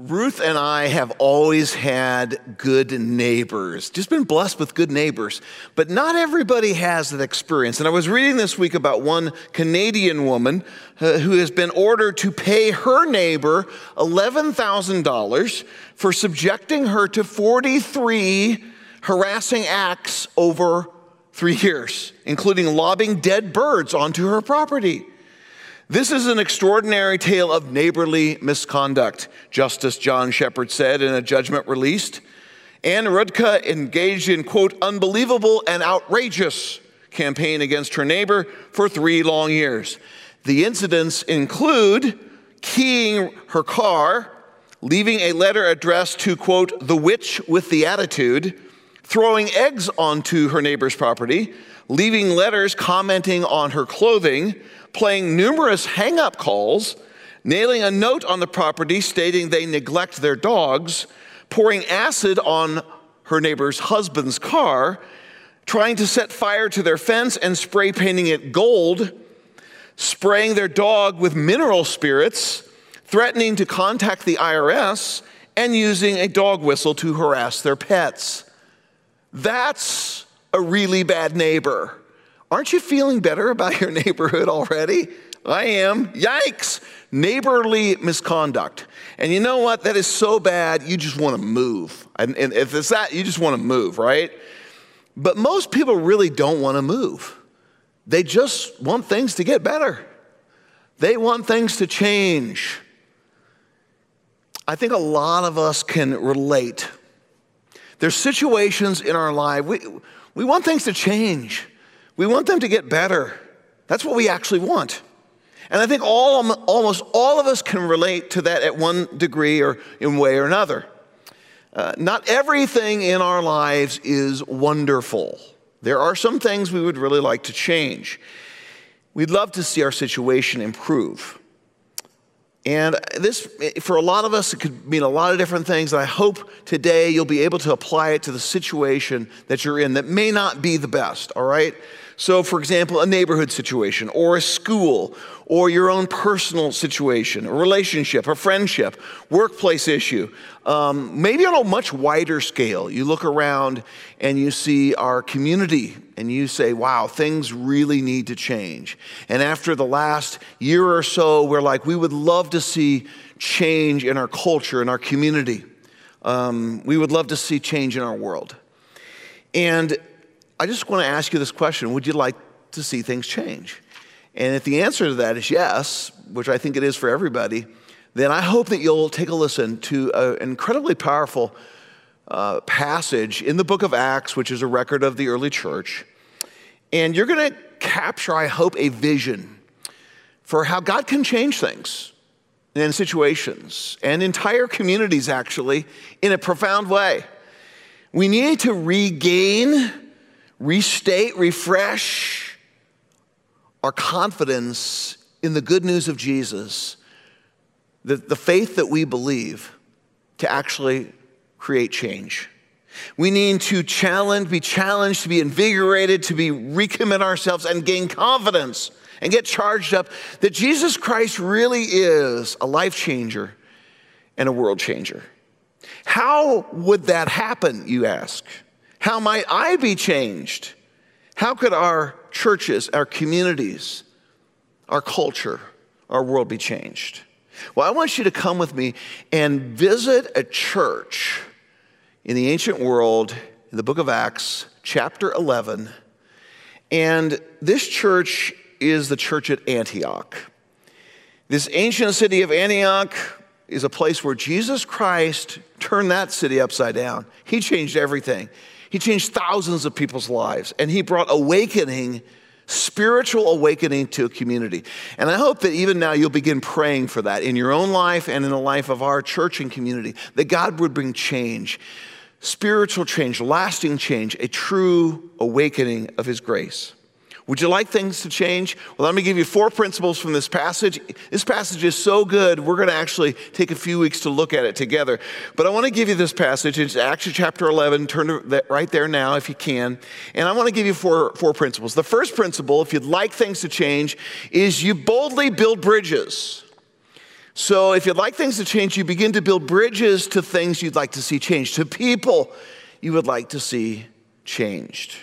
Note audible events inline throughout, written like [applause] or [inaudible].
Ruth and I have always had good neighbors, just been blessed with good neighbors, but not everybody has that experience. And I was reading this week about one Canadian woman uh, who has been ordered to pay her neighbor $11,000 for subjecting her to 43 harassing acts over three years, including lobbing dead birds onto her property. This is an extraordinary tale of neighborly misconduct, Justice John Shepard said in a judgment released. Anne Rudka engaged in, quote, unbelievable and outrageous campaign against her neighbor for three long years. The incidents include keying her car, leaving a letter addressed to, quote, the witch with the attitude, throwing eggs onto her neighbor's property, leaving letters commenting on her clothing, playing numerous hang up calls, nailing a note on the property stating they neglect their dogs, pouring acid on her neighbor's husband's car, trying to set fire to their fence and spray painting it gold, spraying their dog with mineral spirits, threatening to contact the IRS, and using a dog whistle to harass their pets. That's a really bad neighbor. Aren't you feeling better about your neighborhood already? I am. Yikes. Neighborly misconduct. And you know what? That is so bad, you just want to move. And, and if it's that, you just want to move, right? But most people really don't want to move. They just want things to get better, they want things to change. I think a lot of us can relate. There's situations in our life, we, we want things to change. We want them to get better. That's what we actually want. And I think all, almost all of us can relate to that at one degree or in way or another. Uh, not everything in our lives is wonderful. There are some things we would really like to change. We'd love to see our situation improve. And this, for a lot of us, it could mean a lot of different things. I hope today you'll be able to apply it to the situation that you're in that may not be the best, all right? So, for example, a neighborhood situation, or a school, or your own personal situation, a relationship, a friendship, workplace issue. Um, maybe on a much wider scale, you look around and you see our community and you say, wow, things really need to change. And after the last year or so, we're like, we would love to see change in our culture, in our community. Um, we would love to see change in our world. And I just want to ask you this question Would you like to see things change? And if the answer to that is yes, which I think it is for everybody, then I hope that you'll take a listen to an incredibly powerful uh, passage in the book of Acts, which is a record of the early church. And you're going to capture, I hope, a vision for how God can change things and situations and entire communities, actually, in a profound way. We need to regain restate, refresh our confidence in the good news of Jesus, the, the faith that we believe to actually create change. We need to challenge, be challenged, to be invigorated, to be recommit ourselves and gain confidence and get charged up that Jesus Christ really is a life changer and a world changer. How would that happen, you ask? How might I be changed? How could our churches, our communities, our culture, our world be changed? Well, I want you to come with me and visit a church in the ancient world in the book of Acts, chapter 11. And this church is the church at Antioch. This ancient city of Antioch is a place where Jesus Christ turned that city upside down. He changed everything. He changed thousands of people's lives and he brought awakening, spiritual awakening to a community. And I hope that even now you'll begin praying for that in your own life and in the life of our church and community, that God would bring change, spiritual change, lasting change, a true awakening of his grace. Would you like things to change? Well, let me give you four principles from this passage. This passage is so good, we're going to actually take a few weeks to look at it together. But I want to give you this passage. It's Acts chapter 11. Turn to right there now if you can. And I want to give you four, four principles. The first principle, if you'd like things to change, is you boldly build bridges. So, if you'd like things to change, you begin to build bridges to things you'd like to see changed, to people you would like to see changed.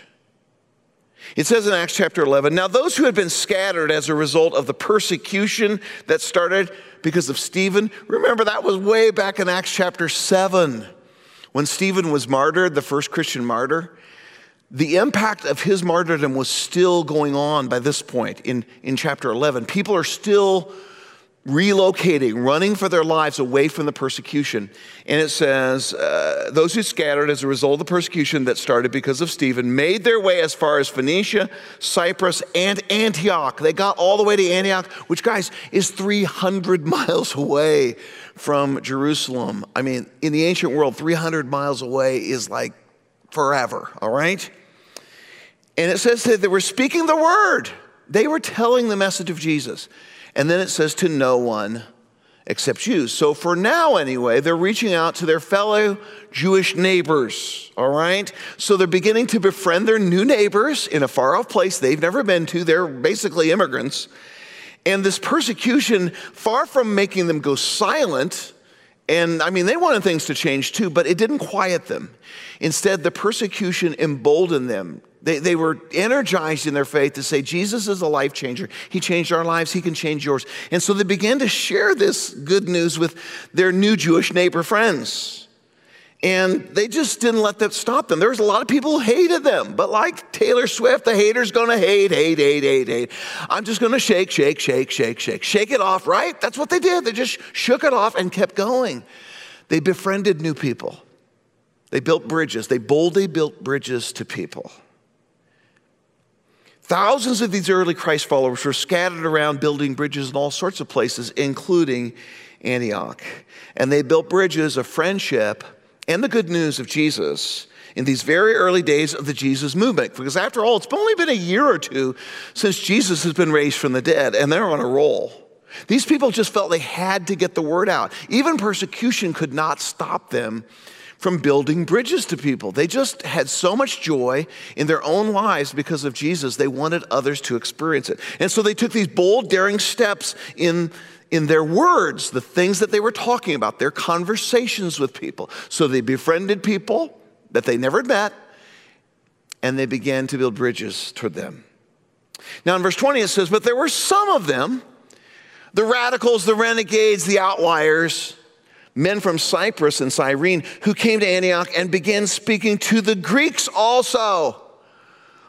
It says in Acts chapter 11 Now, those who had been scattered as a result of the persecution that started because of Stephen, remember that was way back in Acts chapter 7 when Stephen was martyred, the first Christian martyr. The impact of his martyrdom was still going on by this point in, in chapter 11. People are still relocating, running for their lives away from the persecution. And it says, uh, Those who scattered as a result of the persecution that started because of Stephen made their way as far as Phoenicia, Cyprus, and Antioch. They got all the way to Antioch, which, guys, is 300 [laughs] miles away from Jerusalem. I mean, in the ancient world, 300 miles away is like forever, all right? And it says that they were speaking the word, they were telling the message of Jesus. And then it says to no one except Jews. So for now, anyway, they're reaching out to their fellow Jewish neighbors, all right? So they're beginning to befriend their new neighbors in a far off place they've never been to. They're basically immigrants. And this persecution, far from making them go silent, and I mean, they wanted things to change too, but it didn't quiet them. Instead, the persecution emboldened them they, they were energized in their faith to say, Jesus is a life changer. He changed our lives, He can change yours. And so they began to share this good news with their new Jewish neighbor friends. And they just didn't let that stop them. There was a lot of people who hated them, but like Taylor Swift, the hater's gonna hate, hate, hate, hate, hate. I'm just gonna shake, shake, shake, shake, shake, shake it off, right? That's what they did. They just shook it off and kept going. They befriended new people. They built bridges. They boldly built bridges to people. Thousands of these early Christ followers were scattered around building bridges in all sorts of places, including Antioch. And they built bridges of friendship and the good news of Jesus in these very early days of the Jesus movement. Because after all, it's only been a year or two since Jesus has been raised from the dead, and they're on a roll. These people just felt they had to get the word out. Even persecution could not stop them from building bridges to people. They just had so much joy in their own lives because of Jesus, they wanted others to experience it. And so they took these bold, daring steps in, in their words, the things that they were talking about, their conversations with people. So they befriended people that they never had met, and they began to build bridges toward them. Now in verse 20 it says, But there were some of them, the radicals, the renegades, the outliers, men from Cyprus and Cyrene who came to Antioch and began speaking to the Greeks also.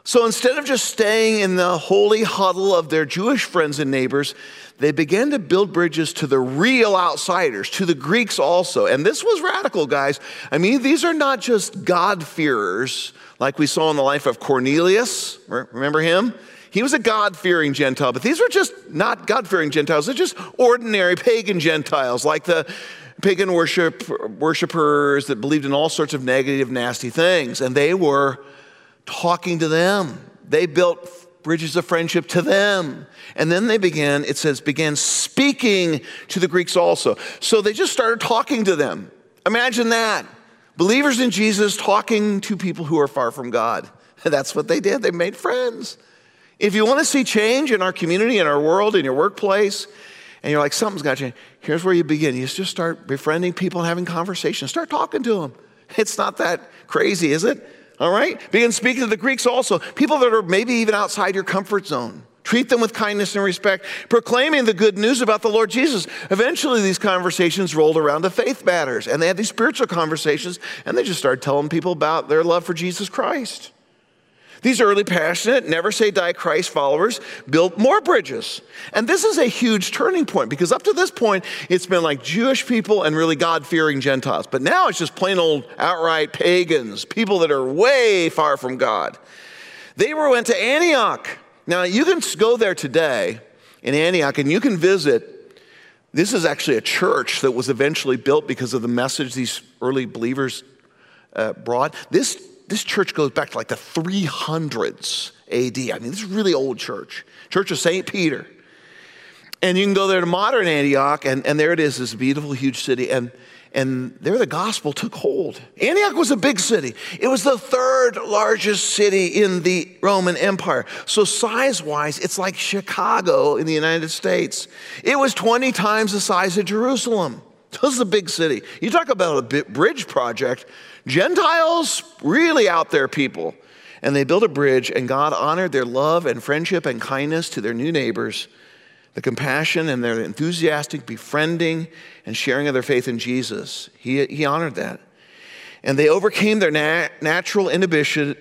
So instead of just staying in the holy huddle of their Jewish friends and neighbors, they began to build bridges to the real outsiders, to the Greeks also. And this was radical, guys. I mean, these are not just God-fearers like we saw in the life of Cornelius. Remember him? He was a God fearing Gentile, but these were just not God fearing Gentiles. They're just ordinary pagan Gentiles, like the pagan worship, worshipers that believed in all sorts of negative, nasty things. And they were talking to them. They built bridges of friendship to them. And then they began, it says, began speaking to the Greeks also. So they just started talking to them. Imagine that. Believers in Jesus talking to people who are far from God. [laughs] That's what they did. They made friends. If you want to see change in our community, in our world, in your workplace, and you're like, something's got to change. Here's where you begin. You just start befriending people and having conversations. Start talking to them. [laughs] It's not that crazy, is it? All right? Begin speaking to the Greeks also. People that are maybe even outside your comfort zone. Treat them with kindness and respect, proclaiming the good news about the Lord Jesus. Eventually, these conversations rolled around to faith matters, and they had these spiritual conversations, and they just started telling people about their love for Jesus Christ. These early passionate, never say die Christ followers built more bridges. And this is a huge turning point because up to this point, it's been like Jewish people and really God fearing Gentiles. But now it's just plain old outright pagans, people that are way far from God. They went to Antioch. Now you can go there today in Antioch and you can visit. This is actually a church that was eventually built because of the message these early believers uh, brought. This this church goes back to like the 300s AD. I mean, this is really old church. Church of St. Peter. And you can go there to modern Antioch, and, and there it is, this beautiful, huge city. And, and there the gospel took hold. Antioch was a big city. It was the third largest city in the Roman Empire. So, size wise, it's like Chicago in the United States. It was 20 times the size of Jerusalem. This is a big city. You talk about a bridge project, Gentiles, really out there people. And they built a bridge, and God honored their love and friendship and kindness to their new neighbors the compassion and their enthusiastic befriending and sharing of their faith in Jesus. He, he honored that. And they overcame their nat- natural inhibition,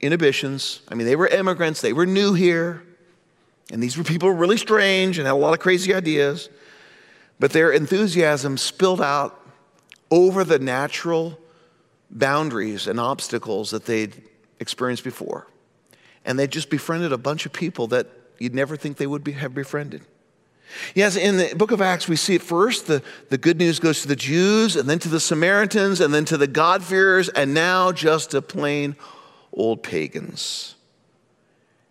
inhibitions. I mean, they were immigrants, they were new here, and these were people really strange and had a lot of crazy ideas. But their enthusiasm spilled out over the natural boundaries and obstacles that they'd experienced before. And they just befriended a bunch of people that you'd never think they would be, have befriended. Yes, in the book of Acts, we see it first the, the good news goes to the Jews, and then to the Samaritans, and then to the God-fearers, and now just to plain old pagans.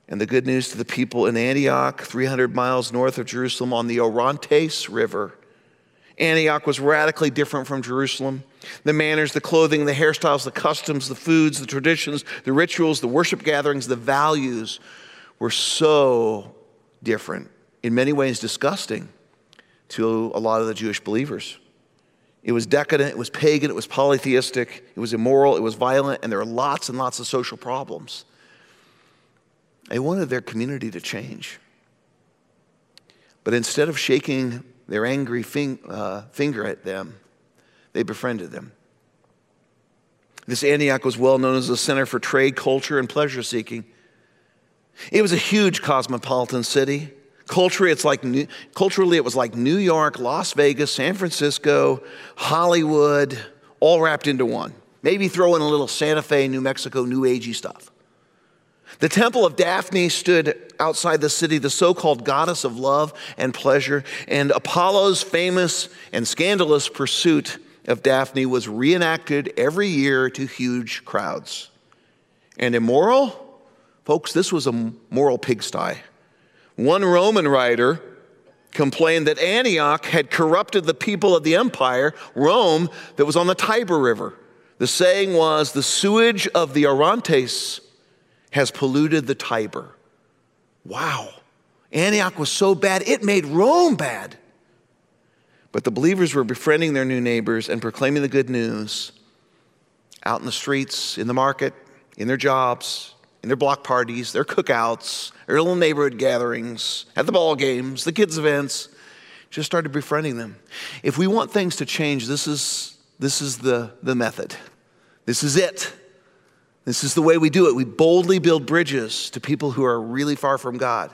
And the good news to the people in Antioch, 300 miles north of Jerusalem on the Orontes River. Antioch was radically different from Jerusalem. The manners, the clothing, the hairstyles, the customs, the foods, the traditions, the rituals, the worship gatherings, the values were so different in many ways disgusting to a lot of the Jewish believers. It was decadent, it was pagan, it was polytheistic, it was immoral, it was violent, and there were lots and lots of social problems. They wanted their community to change. But instead of shaking their angry fing, uh, finger at them, they befriended them. This Antioch was well known as a center for trade, culture, and pleasure seeking. It was a huge cosmopolitan city. Culturally, it's like culturally, it was like New York, Las Vegas, San Francisco, Hollywood, all wrapped into one. Maybe throw in a little Santa Fe, New Mexico, New Agey stuff. The temple of Daphne stood outside the city, the so called goddess of love and pleasure, and Apollo's famous and scandalous pursuit of Daphne was reenacted every year to huge crowds. And immoral? Folks, this was a moral pigsty. One Roman writer complained that Antioch had corrupted the people of the empire, Rome, that was on the Tiber River. The saying was, the sewage of the Orontes has polluted the Tiber. Wow. Antioch was so bad, it made Rome bad. But the believers were befriending their new neighbors and proclaiming the good news out in the streets, in the market, in their jobs, in their block parties, their cookouts, their little neighborhood gatherings, at the ball games, the kids' events, just started befriending them. If we want things to change, this is, this is the, the method. This is it. This is the way we do it. We boldly build bridges to people who are really far from God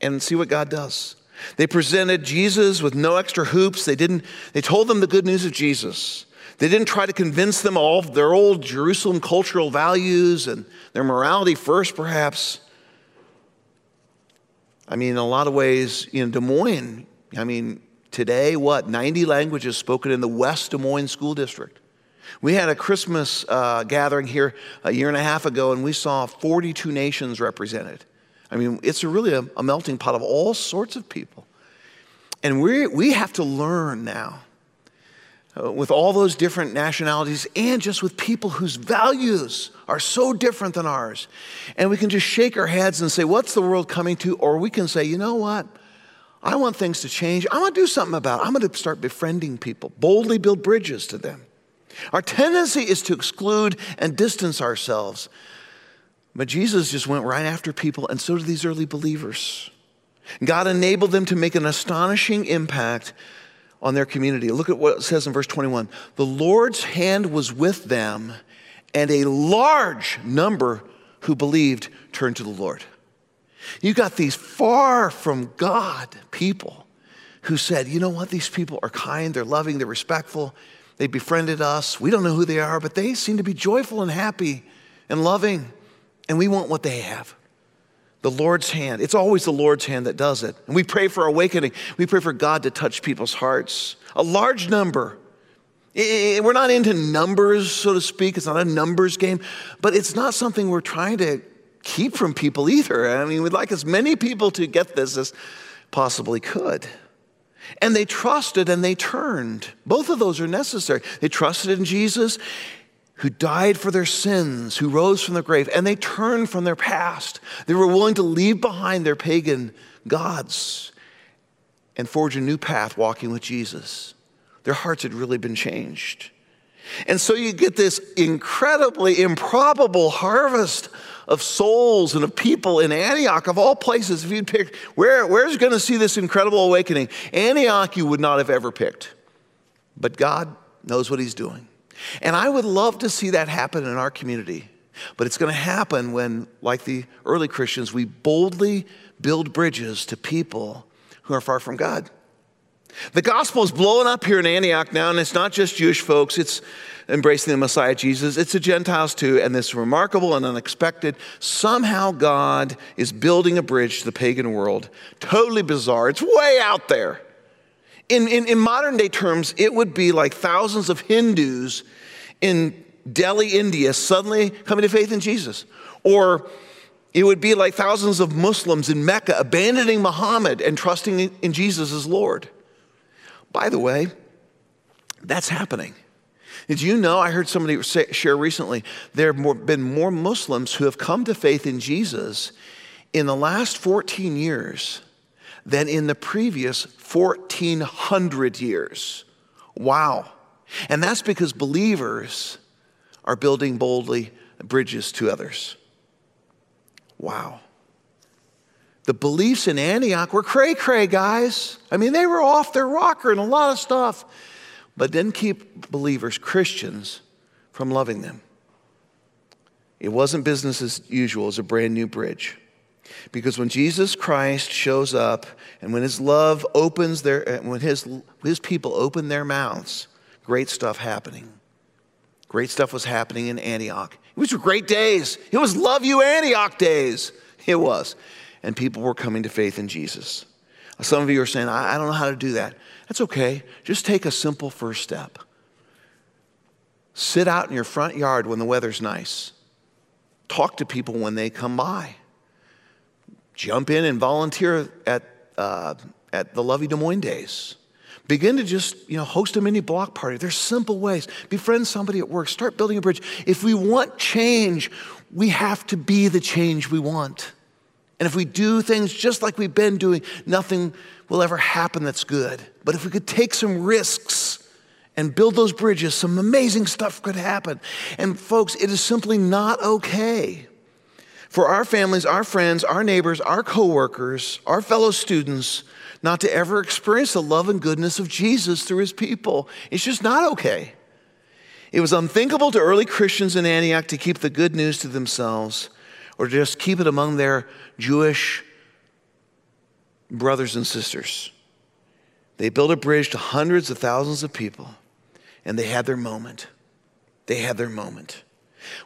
and see what God does. They presented Jesus with no extra hoops. They didn't they told them the good news of Jesus. They didn't try to convince them all of their old Jerusalem cultural values and their morality first, perhaps. I mean, in a lot of ways, in Des Moines, I mean, today, what, 90 languages spoken in the West Des Moines School District. We had a Christmas uh, gathering here a year and a half ago, and we saw 42 nations represented. I mean, it's really a, a melting pot of all sorts of people. And we we have to learn now uh, with all those different nationalities and just with people whose values are so different than ours. And we can just shake our heads and say, What's the world coming to? Or we can say, You know what? I want things to change. I want to do something about it. I'm going to start befriending people, boldly build bridges to them. Our tendency is to exclude and distance ourselves. But Jesus just went right after people, and so did these early believers. God enabled them to make an astonishing impact on their community. Look at what it says in verse 21 The Lord's hand was with them, and a large number who believed turned to the Lord. You got these far from God people who said, you know what, these people are kind, they're loving, they're respectful, they befriended us. We don't know who they are, but they seem to be joyful and happy and loving, and we want what they have. The Lord's hand. It's always the Lord's hand that does it. And we pray for awakening. We pray for God to touch people's hearts. A large number. We're not into numbers, so to speak. It's not a numbers game, but it's not something we're trying to keep from people either. I mean, we'd like as many people to get this as possibly could. And they trusted and they turned. Both of those are necessary. They trusted in Jesus, who died for their sins, who rose from the grave, and they turned from their past. They were willing to leave behind their pagan gods and forge a new path walking with Jesus. Their hearts had really been changed. And so you get this incredibly improbable harvest of souls and of people in Antioch, of all places. If you'd pick where, where's going to see this incredible awakening? Antioch, you would not have ever picked. But God knows what He's doing. And I would love to see that happen in our community. But it's going to happen when, like the early Christians, we boldly build bridges to people who are far from God. The gospel is blowing up here in Antioch now, and it's not just Jewish folks, it's embracing the Messiah Jesus, it's the Gentiles too, and this remarkable and unexpected. Somehow God is building a bridge to the pagan world. Totally bizarre. It's way out there. In, in, in modern day terms, it would be like thousands of Hindus in Delhi, India, suddenly coming to faith in Jesus. Or it would be like thousands of Muslims in Mecca abandoning Muhammad and trusting in Jesus as Lord. By the way, that's happening. Did you know? I heard somebody say, share recently there have been more Muslims who have come to faith in Jesus in the last 14 years than in the previous 1400 years. Wow. And that's because believers are building boldly bridges to others. Wow. The beliefs in Antioch were cray cray, guys. I mean, they were off their rocker and a lot of stuff, but didn't keep believers, Christians, from loving them. It wasn't business as usual, was a brand new bridge. Because when Jesus Christ shows up and when his love opens their, uh, when his, his people open their mouths, great stuff happening. Great stuff was happening in Antioch. It was great days. It was love you Antioch days. It was and people were coming to faith in Jesus. Some of you are saying, I, I don't know how to do that. That's okay. Just take a simple first step. Sit out in your front yard when the weather's nice. Talk to people when they come by. Jump in and volunteer at, uh, at the Lovey Des Moines Days. Begin to just, you know, host a mini block party. There's simple ways. Befriend somebody at work. Start building a bridge. If we want change, we have to be the change we want. And if we do things just like we've been doing, nothing will ever happen that's good. But if we could take some risks and build those bridges, some amazing stuff could happen. And folks, it is simply not okay for our families, our friends, our neighbors, our coworkers, our fellow students not to ever experience the love and goodness of Jesus through his people. It's just not okay. It was unthinkable to early Christians in Antioch to keep the good news to themselves or just keep it among their Jewish brothers and sisters. They built a bridge to hundreds of thousands of people, and they had their moment. They had their moment.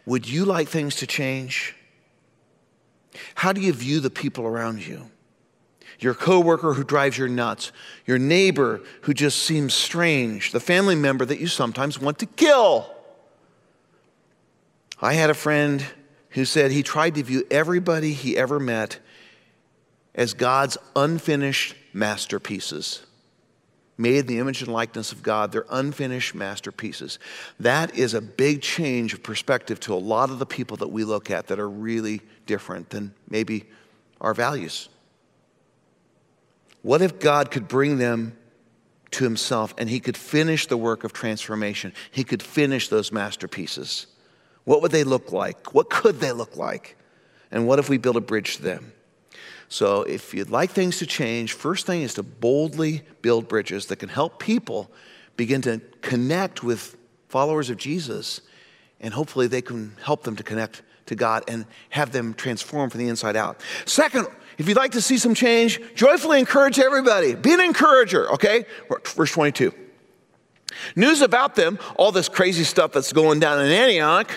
Would you like things to change? How do you view the people around you? Your coworker who drives you nuts, your neighbor who just seems strange, the family member that you sometimes want to kill. I had a friend who said he tried to view everybody he ever met as God's unfinished masterpieces. Made in the image and likeness of God, they're unfinished masterpieces. That is a big change of perspective to a lot of the people that we look at that are really different than maybe our values. What if God could bring them to Himself and He could finish the work of transformation? He could finish those masterpieces. What would they look like? What could they look like? And what if we build a bridge to them? So, if you'd like things to change, first thing is to boldly build bridges that can help people begin to connect with followers of Jesus, and hopefully they can help them to connect to God and have them transform from the inside out. Second, if you'd like to see some change, joyfully encourage everybody. Be an encourager, okay? Verse 22. News about them, all this crazy stuff that's going down in Antioch,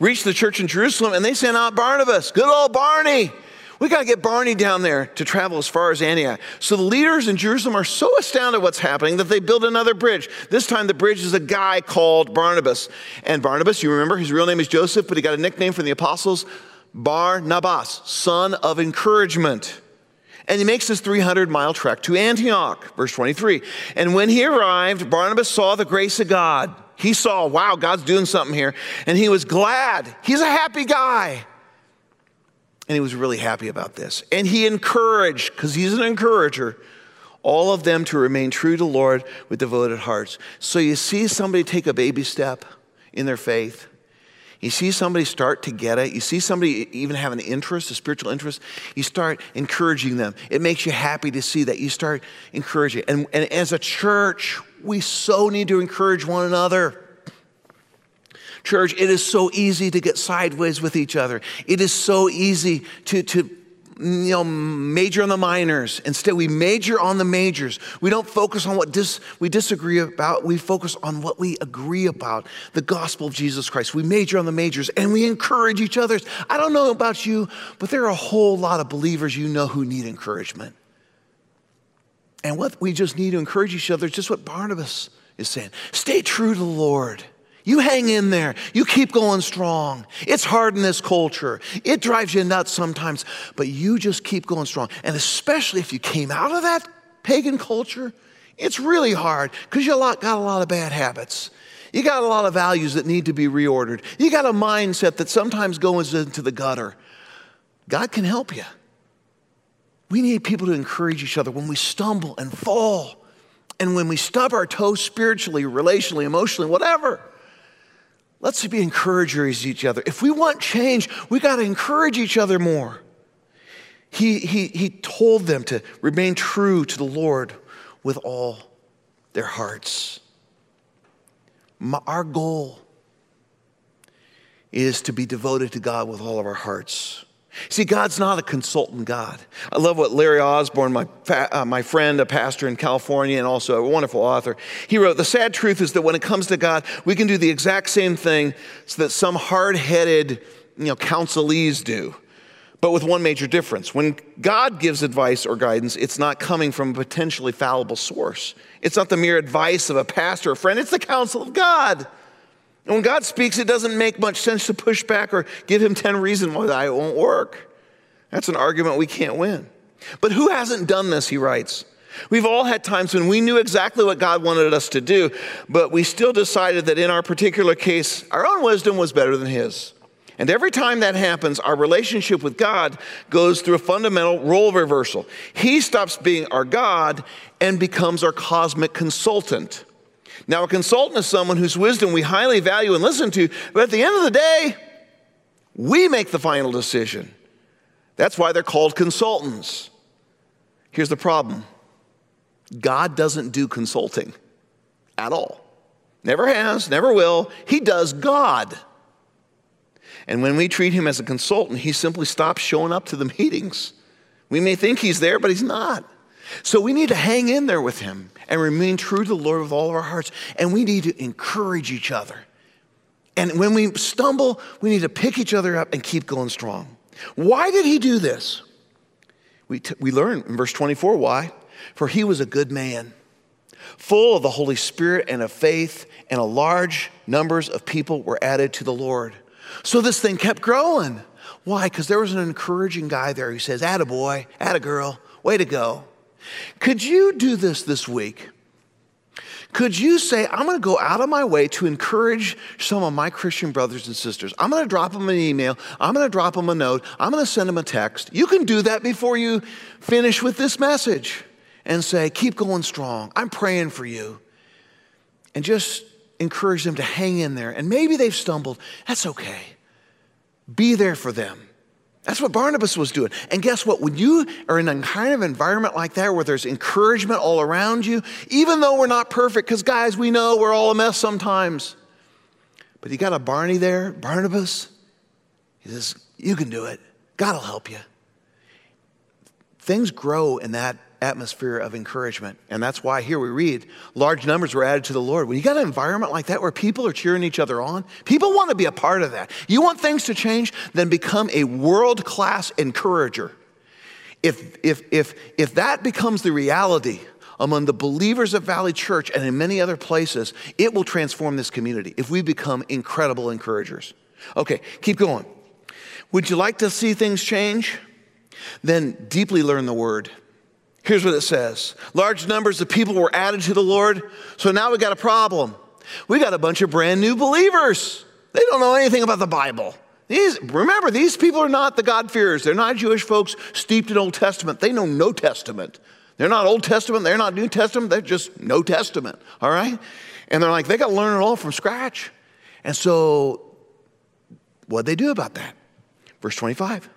reached the church in Jerusalem and they sent out Barnabas, good old Barney. We got to get Barney down there to travel as far as Antioch. So the leaders in Jerusalem are so astounded at what's happening that they build another bridge. This time the bridge is a guy called Barnabas. And Barnabas, you remember, his real name is Joseph, but he got a nickname from the apostles, Barnabas, son of encouragement. And he makes this 300 mile trek to Antioch, verse 23. And when he arrived, Barnabas saw the grace of God. He saw, wow, God's doing something here. And he was glad. He's a happy guy. And he was really happy about this. And he encouraged, because he's an encourager, all of them to remain true to Lord with devoted hearts. So you see somebody take a baby step in their faith. You see somebody start to get it. You see somebody even have an interest, a spiritual interest. You start encouraging them. It makes you happy to see that. You start encouraging. And, and as a church, we so need to encourage one another. Church, it is so easy to get sideways with each other. It is so easy to, to you know, major on the minors. Instead, we major on the majors. We don't focus on what dis- we disagree about. We focus on what we agree about the gospel of Jesus Christ. We major on the majors and we encourage each other. I don't know about you, but there are a whole lot of believers you know who need encouragement. And what we just need to encourage each other is just what Barnabas is saying stay true to the Lord. You hang in there. You keep going strong. It's hard in this culture. It drives you nuts sometimes, but you just keep going strong. And especially if you came out of that pagan culture, it's really hard because you got a lot of bad habits. You got a lot of values that need to be reordered. You got a mindset that sometimes goes into the gutter. God can help you. We need people to encourage each other when we stumble and fall and when we stub our toes spiritually, relationally, emotionally, whatever. Let's be encouragers to each other. If we want change, we got to encourage each other more. He, he, he told them to remain true to the Lord with all their hearts. My, our goal is to be devoted to God with all of our hearts. See, God's not a consultant God. I love what Larry Osborne, my, uh, my friend, a pastor in California, and also a wonderful author, he wrote The sad truth is that when it comes to God, we can do the exact same thing that some hard headed you know, counselees do, but with one major difference. When God gives advice or guidance, it's not coming from a potentially fallible source. It's not the mere advice of a pastor or friend, it's the counsel of God. When God speaks, it doesn't make much sense to push back or give him 10 reasons why it won't work. That's an argument we can't win. But who hasn't done this, he writes. We've all had times when we knew exactly what God wanted us to do, but we still decided that in our particular case, our own wisdom was better than his. And every time that happens, our relationship with God goes through a fundamental role reversal. He stops being our God and becomes our cosmic consultant. Now, a consultant is someone whose wisdom we highly value and listen to, but at the end of the day, we make the final decision. That's why they're called consultants. Here's the problem God doesn't do consulting at all. Never has, never will. He does God. And when we treat him as a consultant, he simply stops showing up to the meetings. We may think he's there, but he's not. So we need to hang in there with him and remain true to the Lord with all of our hearts. And we need to encourage each other. And when we stumble, we need to pick each other up and keep going strong. Why did he do this? We, t- we learn in verse 24 why. For he was a good man, full of the Holy Spirit and of faith, and a large numbers of people were added to the Lord. So this thing kept growing. Why? Because there was an encouraging guy there who says, Atta boy, atta girl, way to go. Could you do this this week? Could you say, I'm going to go out of my way to encourage some of my Christian brothers and sisters? I'm going to drop them an email. I'm going to drop them a note. I'm going to send them a text. You can do that before you finish with this message and say, Keep going strong. I'm praying for you. And just encourage them to hang in there. And maybe they've stumbled. That's okay. Be there for them. That's what Barnabas was doing. And guess what? When you are in a kind of environment like that where there's encouragement all around you, even though we're not perfect, because guys, we know we're all a mess sometimes. But you got a Barney there, Barnabas. He says, You can do it. God will help you. Things grow in that atmosphere of encouragement. And that's why here we read large numbers were added to the Lord. When you got an environment like that where people are cheering each other on, people want to be a part of that. You want things to change, then become a world class encourager. If, if, if, if that becomes the reality among the believers of Valley Church and in many other places, it will transform this community if we become incredible encouragers. Okay, keep going. Would you like to see things change? Then deeply learn the word. Here's what it says Large numbers of people were added to the Lord, so now we got a problem. We got a bunch of brand new believers. They don't know anything about the Bible. These, remember, these people are not the God-fearers. They're not Jewish folks steeped in Old Testament. They know no Testament. They're not Old Testament, they're not New Testament, they're just no Testament, all right? And they're like, they got to learn it all from scratch. And so, what'd they do about that? Verse 25.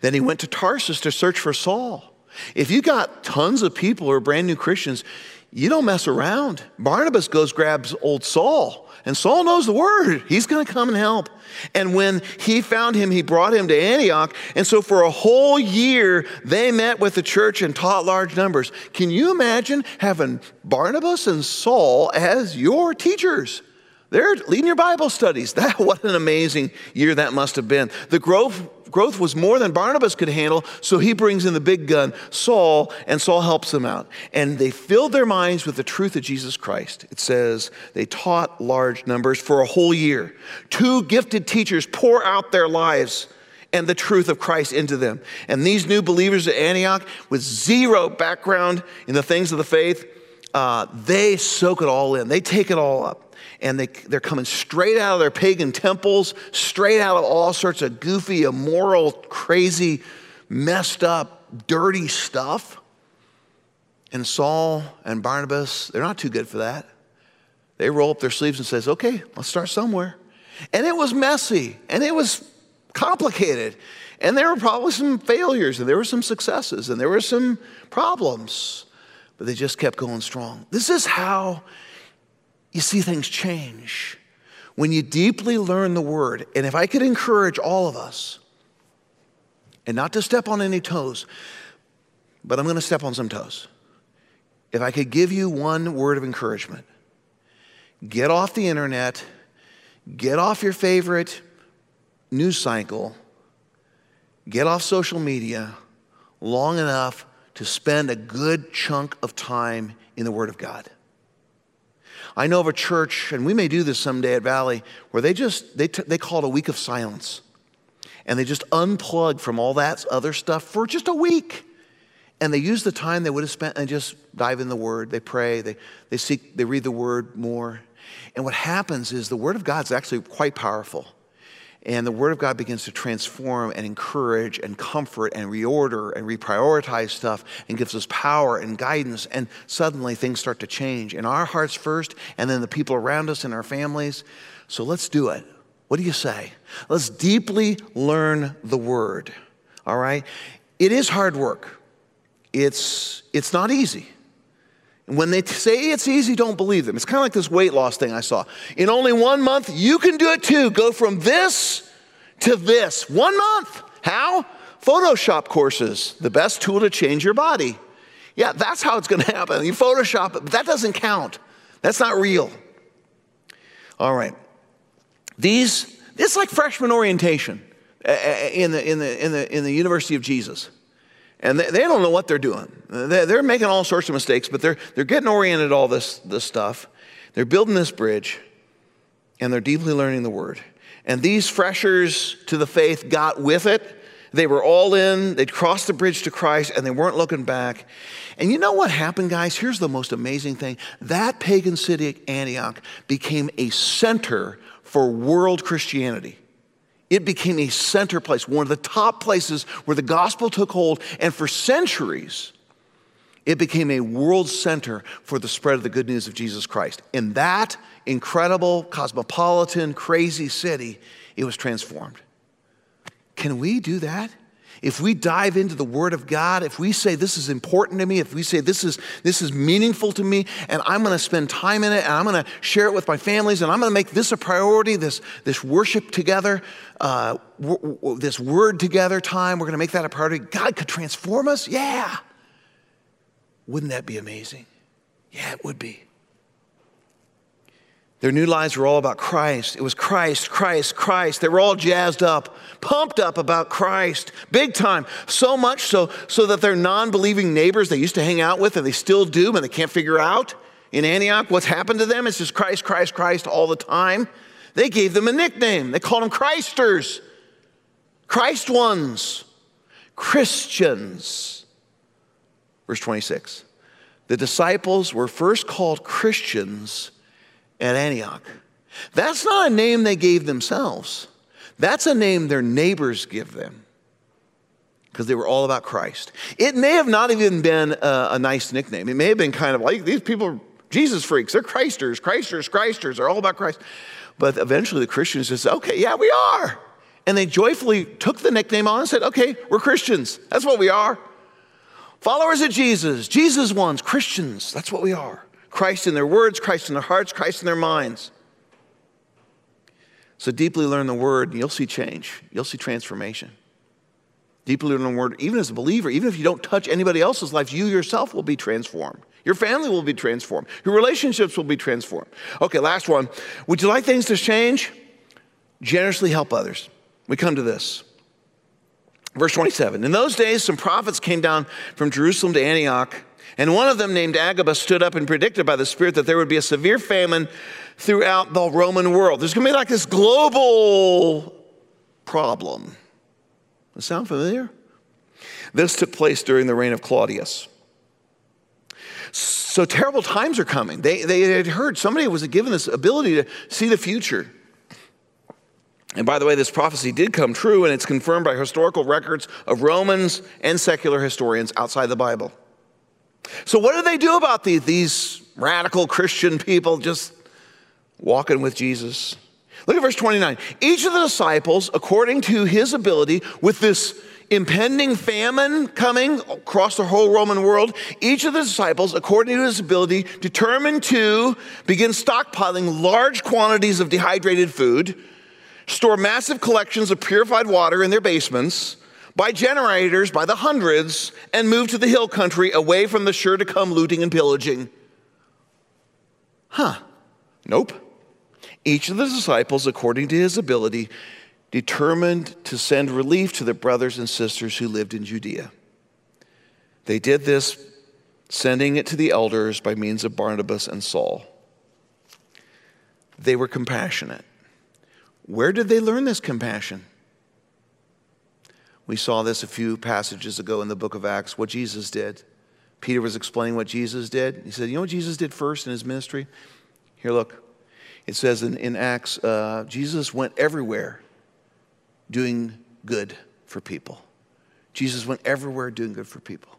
Then he went to Tarsus to search for Saul. If you got tons of people who are brand new Christians, you don't mess around. Barnabas goes, grabs old Saul, and Saul knows the word. He's going to come and help. And when he found him, he brought him to Antioch. And so for a whole year, they met with the church and taught large numbers. Can you imagine having Barnabas and Saul as your teachers? They're leading your Bible studies. [laughs] That, what an amazing year that must have been. The growth, growth was more than Barnabas could handle, so he brings in the big gun, Saul, and Saul helps them out. And they filled their minds with the truth of Jesus Christ. It says they taught large numbers for a whole year. Two gifted teachers pour out their lives and the truth of Christ into them. And these new believers at Antioch, with zero background in the things of the faith, uh, they soak it all in. They take it all up and they, they're coming straight out of their pagan temples, straight out of all sorts of goofy, immoral, crazy, messed up, dirty stuff. And Saul and Barnabas, they're not too good for that. They roll up their sleeves and says, "Okay, let's start somewhere." And it was messy, and it was complicated, and there were probably some failures, and there were some successes, and there were some problems, but they just kept going strong. This is how you see things change. When you deeply learn the word, and if I could encourage all of us, and not to step on any toes, but I'm going to step on some toes. If I could give you one word of encouragement, get off the internet, get off your favorite news cycle, get off social media long enough to spend a good chunk of time in the Word of God. I know of a church, and we may do this someday at Valley, where they just, they, t- they call it a week of silence. And they just unplug from all that other stuff for just a week. And they use the time they would have spent and just dive in the Word. They pray, they, they seek, they read the Word more. And what happens is the Word of God is actually quite powerful. And the Word of God begins to transform and encourage and comfort and reorder and reprioritize stuff and gives us power and guidance. And suddenly things start to change in our hearts first, and then the people around us and our families. So let's do it. What do you say? Let's deeply learn the Word. All right? It is hard work, it's, it's not easy. When they say it's easy, don't believe them. It's kind of like this weight loss thing I saw. In only one month, you can do it too. Go from this to this. One month. How? Photoshop courses, the best tool to change your body. Yeah, that's how it's going [laughs] to happen. You Photoshop it, but that doesn't count. That's not real. All right. These, it's like freshman orientation uh, uh, in the, in the, in the, in the University of Jesus. And they, they don't know what they're doing. They're making all sorts of mistakes, but they're, they're getting oriented all this, this stuff. They're building this bridge, and they're deeply learning the word. And these freshers to the faith got with it. They were all in, they'd crossed the bridge to Christ, and they weren't looking back. And you know what happened, guys? Here's the most amazing thing that pagan city, Antioch, became a center for world Christianity. It became a center place, one of the top places where the gospel took hold. And for centuries, it became a world center for the spread of the good news of Jesus Christ. In that incredible, cosmopolitan, crazy city, it was transformed. Can we do that? If we dive into the Word of God, if we say this is important to me, if we say this is, this is meaningful to me, and I'm going to spend time in it, and I'm going to share it with my families, and I'm going to make this a priority, this, this worship together, uh, w- w- this word together time, we're going to make that a priority. God could transform us? Yeah. Wouldn't that be amazing? Yeah, it would be. Their new lives were all about Christ. It was Christ, Christ, Christ. They were all jazzed up, pumped up about Christ, big time. So much so, so that their non believing neighbors they used to hang out with, and they still do, and they can't figure out in Antioch what's happened to them. It's just Christ, Christ, Christ all the time. They gave them a nickname. They called them Christers, Christ ones. Christians. Verse 26. The disciples were first called Christians at Antioch. That's not a name they gave themselves. That's a name their neighbors give them because they were all about Christ. It may have not even been a, a, nice nickname. It may have been kind of like these people are Jesus freaks. They're Christers, Christers, Christers. They're all about Christ. But eventually the Christians just said, okay, yeah, we are. And they joyfully took the nickname on and said, okay, we're Christians. That's what we are. Followers of Jesus, Jesus ones, Christians. That's what we are. Christ in their words, Christ in their hearts, Christ in their minds. So deeply learn the word, and you'll see change. You'll see transformation. Deeply learn the word, even as a believer, even if you don't touch anybody else's life, you yourself will be transformed. Your family will be transformed. Your relationships will be transformed. Okay, last one. Would you like things to change? Generously help others. We come to this. Verse 27 In those days, some prophets came down from Jerusalem to Antioch, and one of them, named Agabus, stood up and predicted by the Spirit that there would be a severe famine throughout the Roman world. There's going to be like this global problem. Sound familiar? This took place during the reign of Claudius. So terrible times are coming. They, they had heard somebody was given this ability to see the future. And by the way, this prophecy did come true, and it's confirmed by historical records of Romans and secular historians outside the Bible. So, what did they do about these, these radical Christian people just walking with Jesus? Look at verse 29. Each of the disciples, according to his ability, with this impending famine coming across the whole Roman world, each of the disciples, according to his ability, determined to begin stockpiling large quantities of dehydrated food, store massive collections of purified water in their basements, buy generators by the hundreds, and move to the hill country away from the sure to come looting and pillaging. Huh. Nope. Each of the disciples, according to his ability, determined to send relief to the brothers and sisters who lived in Judea. They did this, sending it to the elders by means of Barnabas and Saul. They were compassionate. Where did they learn this compassion? We saw this a few passages ago in the book of Acts, what Jesus did. Peter was explaining what Jesus did. He said, You know what Jesus did first in his ministry? Here, look. It says in, in Acts, uh, Jesus went everywhere doing good for people. Jesus went everywhere doing good for people.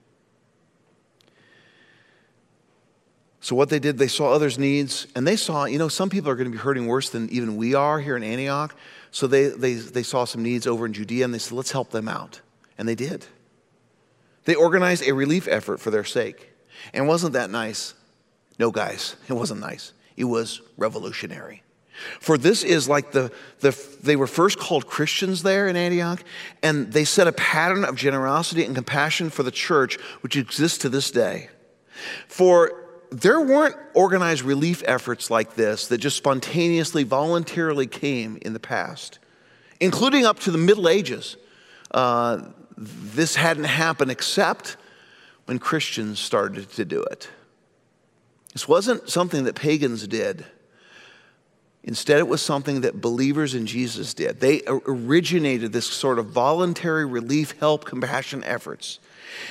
So, what they did, they saw others' needs, and they saw, you know, some people are going to be hurting worse than even we are here in Antioch. So, they, they, they saw some needs over in Judea, and they said, let's help them out. And they did. They organized a relief effort for their sake. And wasn't that nice? No, guys, it wasn't nice. It was revolutionary. For this is like the, the, they were first called Christians there in Antioch, and they set a pattern of generosity and compassion for the church, which exists to this day. For there weren't organized relief efforts like this that just spontaneously, voluntarily came in the past, including up to the Middle Ages. Uh, this hadn't happened except when Christians started to do it. This wasn't something that pagans did. Instead, it was something that believers in Jesus did. They originated this sort of voluntary relief, help, compassion efforts.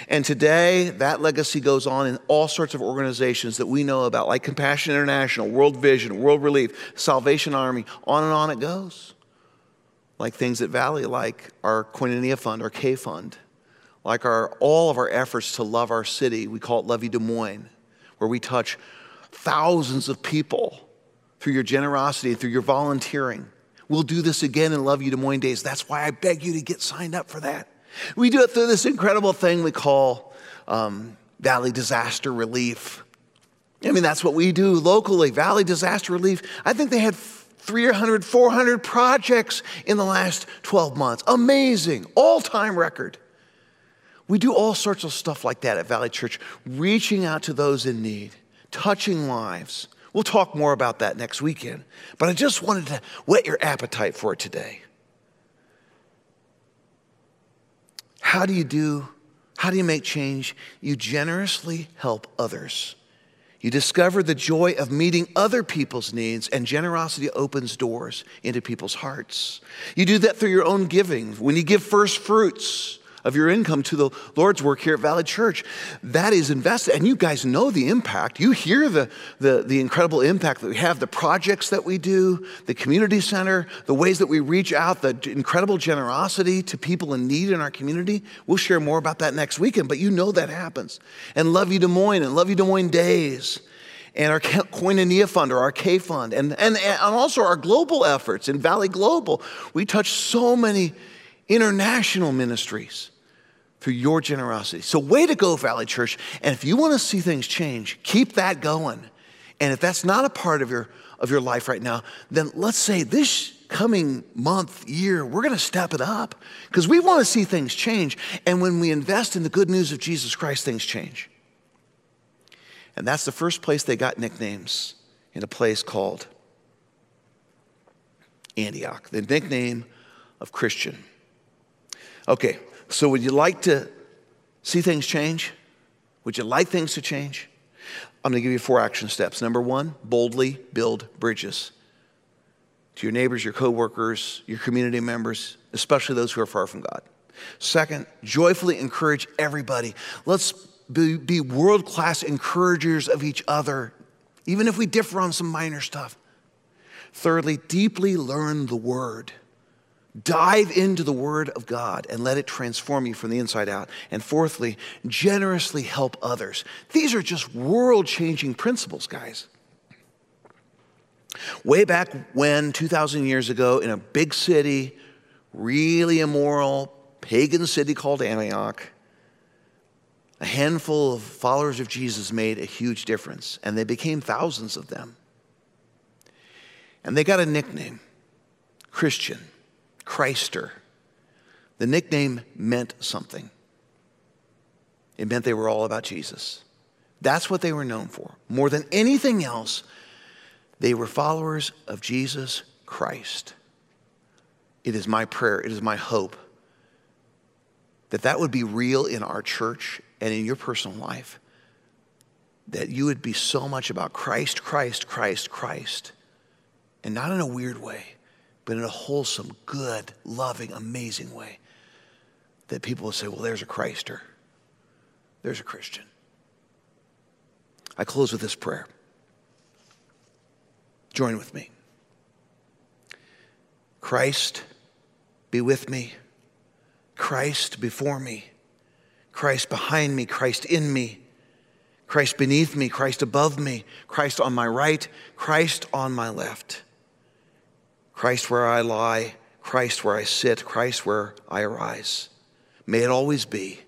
And today, that legacy goes on in all sorts of organizations that we know about, like Compassion International, World Vision, World Relief, Salvation Army, on and on it goes. Like things at Valley, like our Koinonia Fund, our K Fund, like our, all of our efforts to love our city. We call it Love You Des Moines, where we touch thousands of people through your generosity, through your volunteering. We'll do this again in Love You Des Moines Days. That's why I beg you to get signed up for that. We do it through this incredible thing we call um, Valley Disaster Relief. I mean, that's what we do locally, Valley Disaster Relief. I think they had 300, 400 projects in the last 12 months. Amazing, all time record. We do all sorts of stuff like that at Valley Church, reaching out to those in need, touching lives. We'll talk more about that next weekend, but I just wanted to whet your appetite for it today. How do you do? How do you make change? You generously help others. You discover the joy of meeting other people's needs, and generosity opens doors into people's hearts. You do that through your own giving. When you give first fruits of your income to the Lord's work here at Valley Church. That is invested, and you guys know the impact. You hear the, the, the incredible impact that we have, the projects that we do, the community center, the ways that we reach out, the incredible generosity to people in need in our community. We'll share more about that next weekend, but you know that happens. And Love You Des Moines and Love You Des Moines Days and our Koinonia Fund or our K Fund, and, and, and also our global efforts in Valley Global. We touch so many international ministries through your generosity. So, way to go, Valley Church. And if you want to see things change, keep that going. And if that's not a part of your, of your life right now, then let's say this coming month, year, we're going to step it up because we want to see things change. And when we invest in the good news of Jesus Christ, things change. And that's the first place they got nicknames in a place called Antioch, the nickname of Christian. Okay, so would you like to see things change? Would you like things to change? I'm going to give you four action steps. Number one, boldly build bridges to your neighbors, your coworkers, your community members, especially those who are far from God. Second, joyfully encourage everybody. Let's be, be world class encouragers of each other, even if we differ on some minor stuff. Thirdly, deeply learn the word. Dive into the Word of God and let it transform you from the inside out. And fourthly, generously help others. These are just world changing principles, guys. Way back when, 2,000 years ago, in a big city, really immoral, pagan city called Antioch, a handful of followers of Jesus made a huge difference, and they became thousands of them. And they got a nickname Christian, Christer. The nickname meant something. It meant they were all about Jesus. That's what they were known for. More than anything else, they were followers of Jesus Christ. It is my prayer, it is my hope that that would be real in our church and in your personal life. That you would be so much about Christ, Christ, Christ, Christ, and not in a weird way, but in a wholesome, good, loving, amazing way. That people will say, well, there's a Christer, there's a Christian. I close with this prayer. Join with me. Christ, be with me. Christ before me. Christ behind me, Christ in me, Christ beneath me, Christ above me, Christ on my right, Christ on my left, Christ where I lie, Christ where I sit, Christ where I arise. May it always be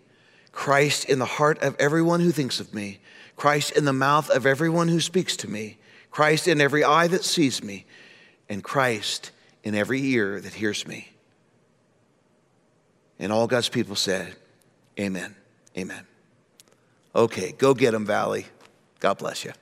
Christ in the heart of everyone who thinks of me, Christ in the mouth of everyone who speaks to me, Christ in every eye that sees me, and Christ in every ear that hears me. And all God's people said, Amen. Amen. Okay, go get them, Valley. God bless you.